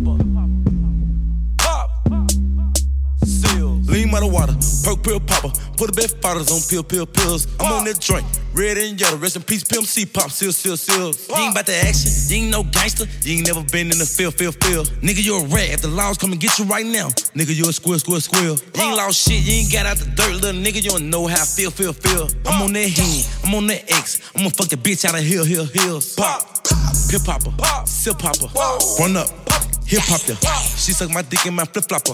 popper. Pop. Seals. Lean by the water, perk pill popper. Put a bit fighters on pill pill pills. I'm on that drink, red and yellow. Rest in peace, Pimp C pop, seal, seal, seal. You ain't about the action, you ain't no gangster. You ain't never been in the field, field, field. Nigga, you a rat. If the laws come and get you right now, nigga, you a squirrel, squirrel, squirrel. You ain't lost shit, you ain't got out the dirt, little nigga. You don't know how I feel, feel, feel. I'm on that hand, I'm on that X. I'm gonna fuck the bitch out of hill, hill, hills. Pop. Pill popper, pop. sip popper, Whoa. run up, Hip hop there. She suck my dick in my flip flopper.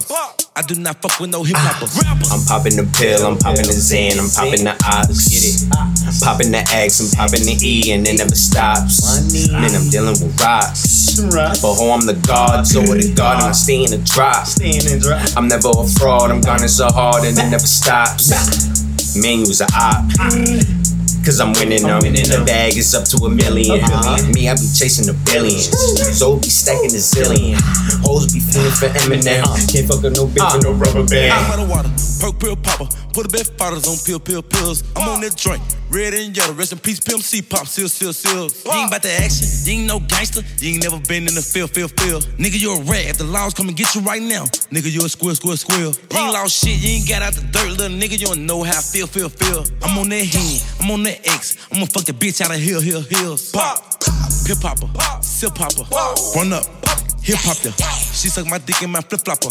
I do not fuck with no hip hoppers. I'm popping the pill, I'm popping the Xan, I'm popping the Ox, get it. I'm popping the X, I'm popping the E, and it never stops. Man, I'm dealing with rocks. But ho, I'm the god, so with the god, I'm staying the drop. I'm never a fraud, I'm gunning so hard and it never stops. Man, you was a op. Cause I'm winning them. The bag is up to a 1000000 huh? Me, I be chasing the billions. So be stacking the zillion. Hoes be feeling for Eminem. Uh-huh. Can't fuck up no bitch uh-huh. with no rubber I'm band. out of water, perk pill popper. Put a bit fighters on pill, pill, pills. I'm on that drink, red and yellow. Rest in peace, pimp C, pop, seal, seal, seals. You ain't about the action, you ain't no gangster. You ain't never been in the field, field, field. Nigga, you a rat. If the laws come and get you right now, nigga, you a squeal, squeal, squeal. You ain't lost shit, you ain't got out the dirt, little nigga. You don't know how I feel, feel, feel. I'm on that hand, I'm on that X. I'm gonna fuck the bitch out of hill, hill, hills. Pop, pip popper, seal popper, run up. Hip hop there. She suck my dick in my flip flopper.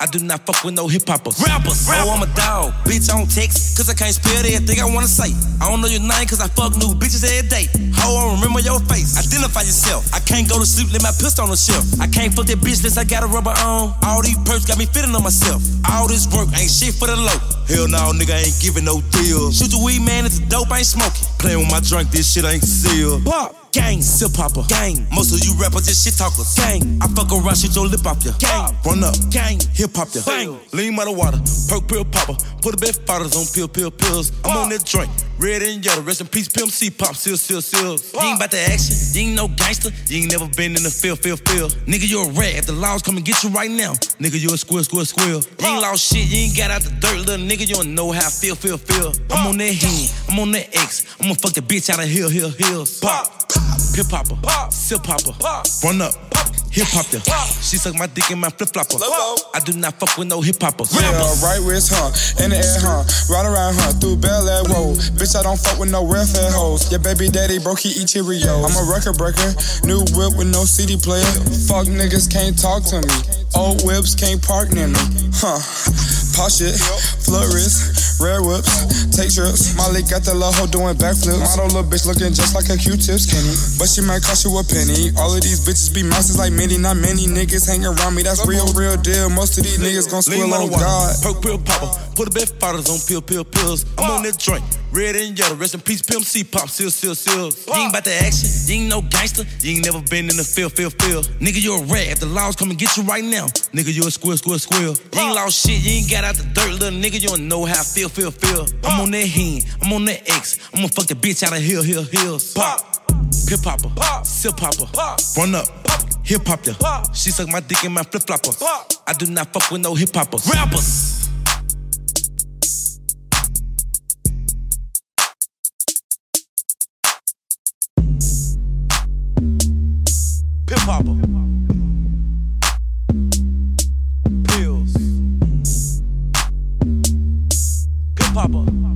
I do not fuck with no hip hoppers. Rappers, oh, I'm a dog. Bitch, I don't text, cause I can't spell everything I wanna say. I don't know your name, cause I fuck new bitches every day. Ho, I don't remember your face. Identify yourself. I can't go to sleep, let my pistol on the shelf. I can't fuck that bitch unless I got a rubber on. All these perks got me feeling on myself. All this work ain't shit for the low. Hell no, nigga, I ain't giving no deal. Shoot the weed, man, it's dope, I ain't smoking. Playing with my drunk, this shit ain't sealed. Pop. Gang, sip popper. Gang, most of you rappers just shit talkers. Gang, I fuck around, shit your lip off ya. Gang, run up. Gang, hip hop ya. Bang, lean by the water. Perk pill popper. Put a bit fathers on pill, pill, pills. I'm on that drink. Red and yellow. Rest in peace, pimp C, pop, seal, seal, seals. You ain't about the action. You ain't no gangster. You ain't never been in the field, field, field. Nigga, you a rat. If the laws come and get you right now, nigga, you a squeal, squeal, squeal. You ain't lost shit. You ain't got out the dirt, little nigga. You don't know how I feel, feel, feel. I'm on that hand. I'm on that X. I'm gonna fuck the bitch out of hill, hill, hills. Pop. Pip popper, seal popper, pop. run up. Hip hop there. She suck my dick in my flip flopper. I do not fuck with no hip hoppers. Yeah, right wrist, huh? In the air, huh? Ride around, huh? Through Bel Air, whoa. Bitch, I don't fuck with no welfare hoes. Your baby daddy broke, he eat Cheerios. I'm a record breaker. New whip with no CD player. Fuck niggas can't talk to me. Old whips can't park near me. Huh? Pop shit, flood wrist, rare whips, take trips. Molly got the little hoe doing backflips. Model little bitch looking just like a Q-tip skinny. But she might cost you a penny. All of these bitches be monsters like many, not many niggas hang around me. That's real, real deal. Most of these niggas gon' squill on on God. perk pill popper. Put a bit fathers on pill, pill, pills. I'm on that drink. Red and yellow, rest in peace, pimp C, pop, seal, seal, seals. You ain't about the action, you ain't no gangster, you ain't never been in the field, field, field. Nigga, you a rat. If the laws come and get you right now, nigga, you a squeal, squeal, squeal. You ain't lost shit, you ain't got out the dirt, little nigga, you don't know how I feel, feel, feel. I'm on that hand, I'm on that X, I'm gonna fuck the bitch out of hill, hill, hills. Pop, pip popper, seal popper, run up. Hip hop there. She suck my dick in my flip flopper. I do not fuck with no hip hoppers. Rappers. Pip hopper. Pills. Pip hopper.